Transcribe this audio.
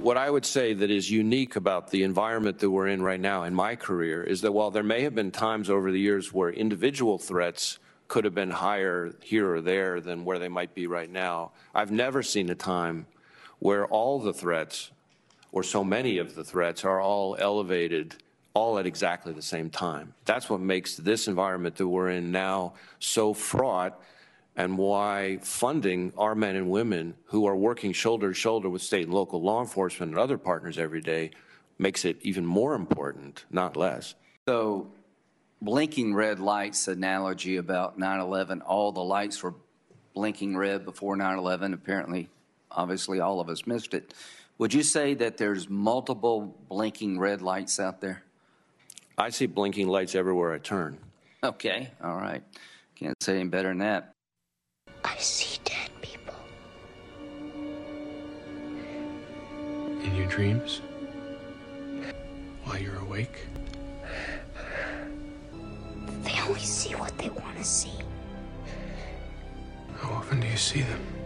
What I would say that is unique about the environment that we're in right now in my career is that while there may have been times over the years where individual threats could have been higher here or there than where they might be right now, I've never seen a time where all the threats, or so many of the threats, are all elevated all at exactly the same time. That's what makes this environment that we're in now so fraught and why funding our men and women who are working shoulder to shoulder with state and local law enforcement and other partners every day makes it even more important, not less. So, blinking red lights analogy about 9 11, all the lights were blinking red before 9 11. Apparently, obviously, all of us missed it. Would you say that there's multiple blinking red lights out there? I see blinking lights everywhere I turn. Okay, all right. Can't say any better than that. I see dead people. In your dreams? While you're awake? They only see what they want to see. How often do you see them?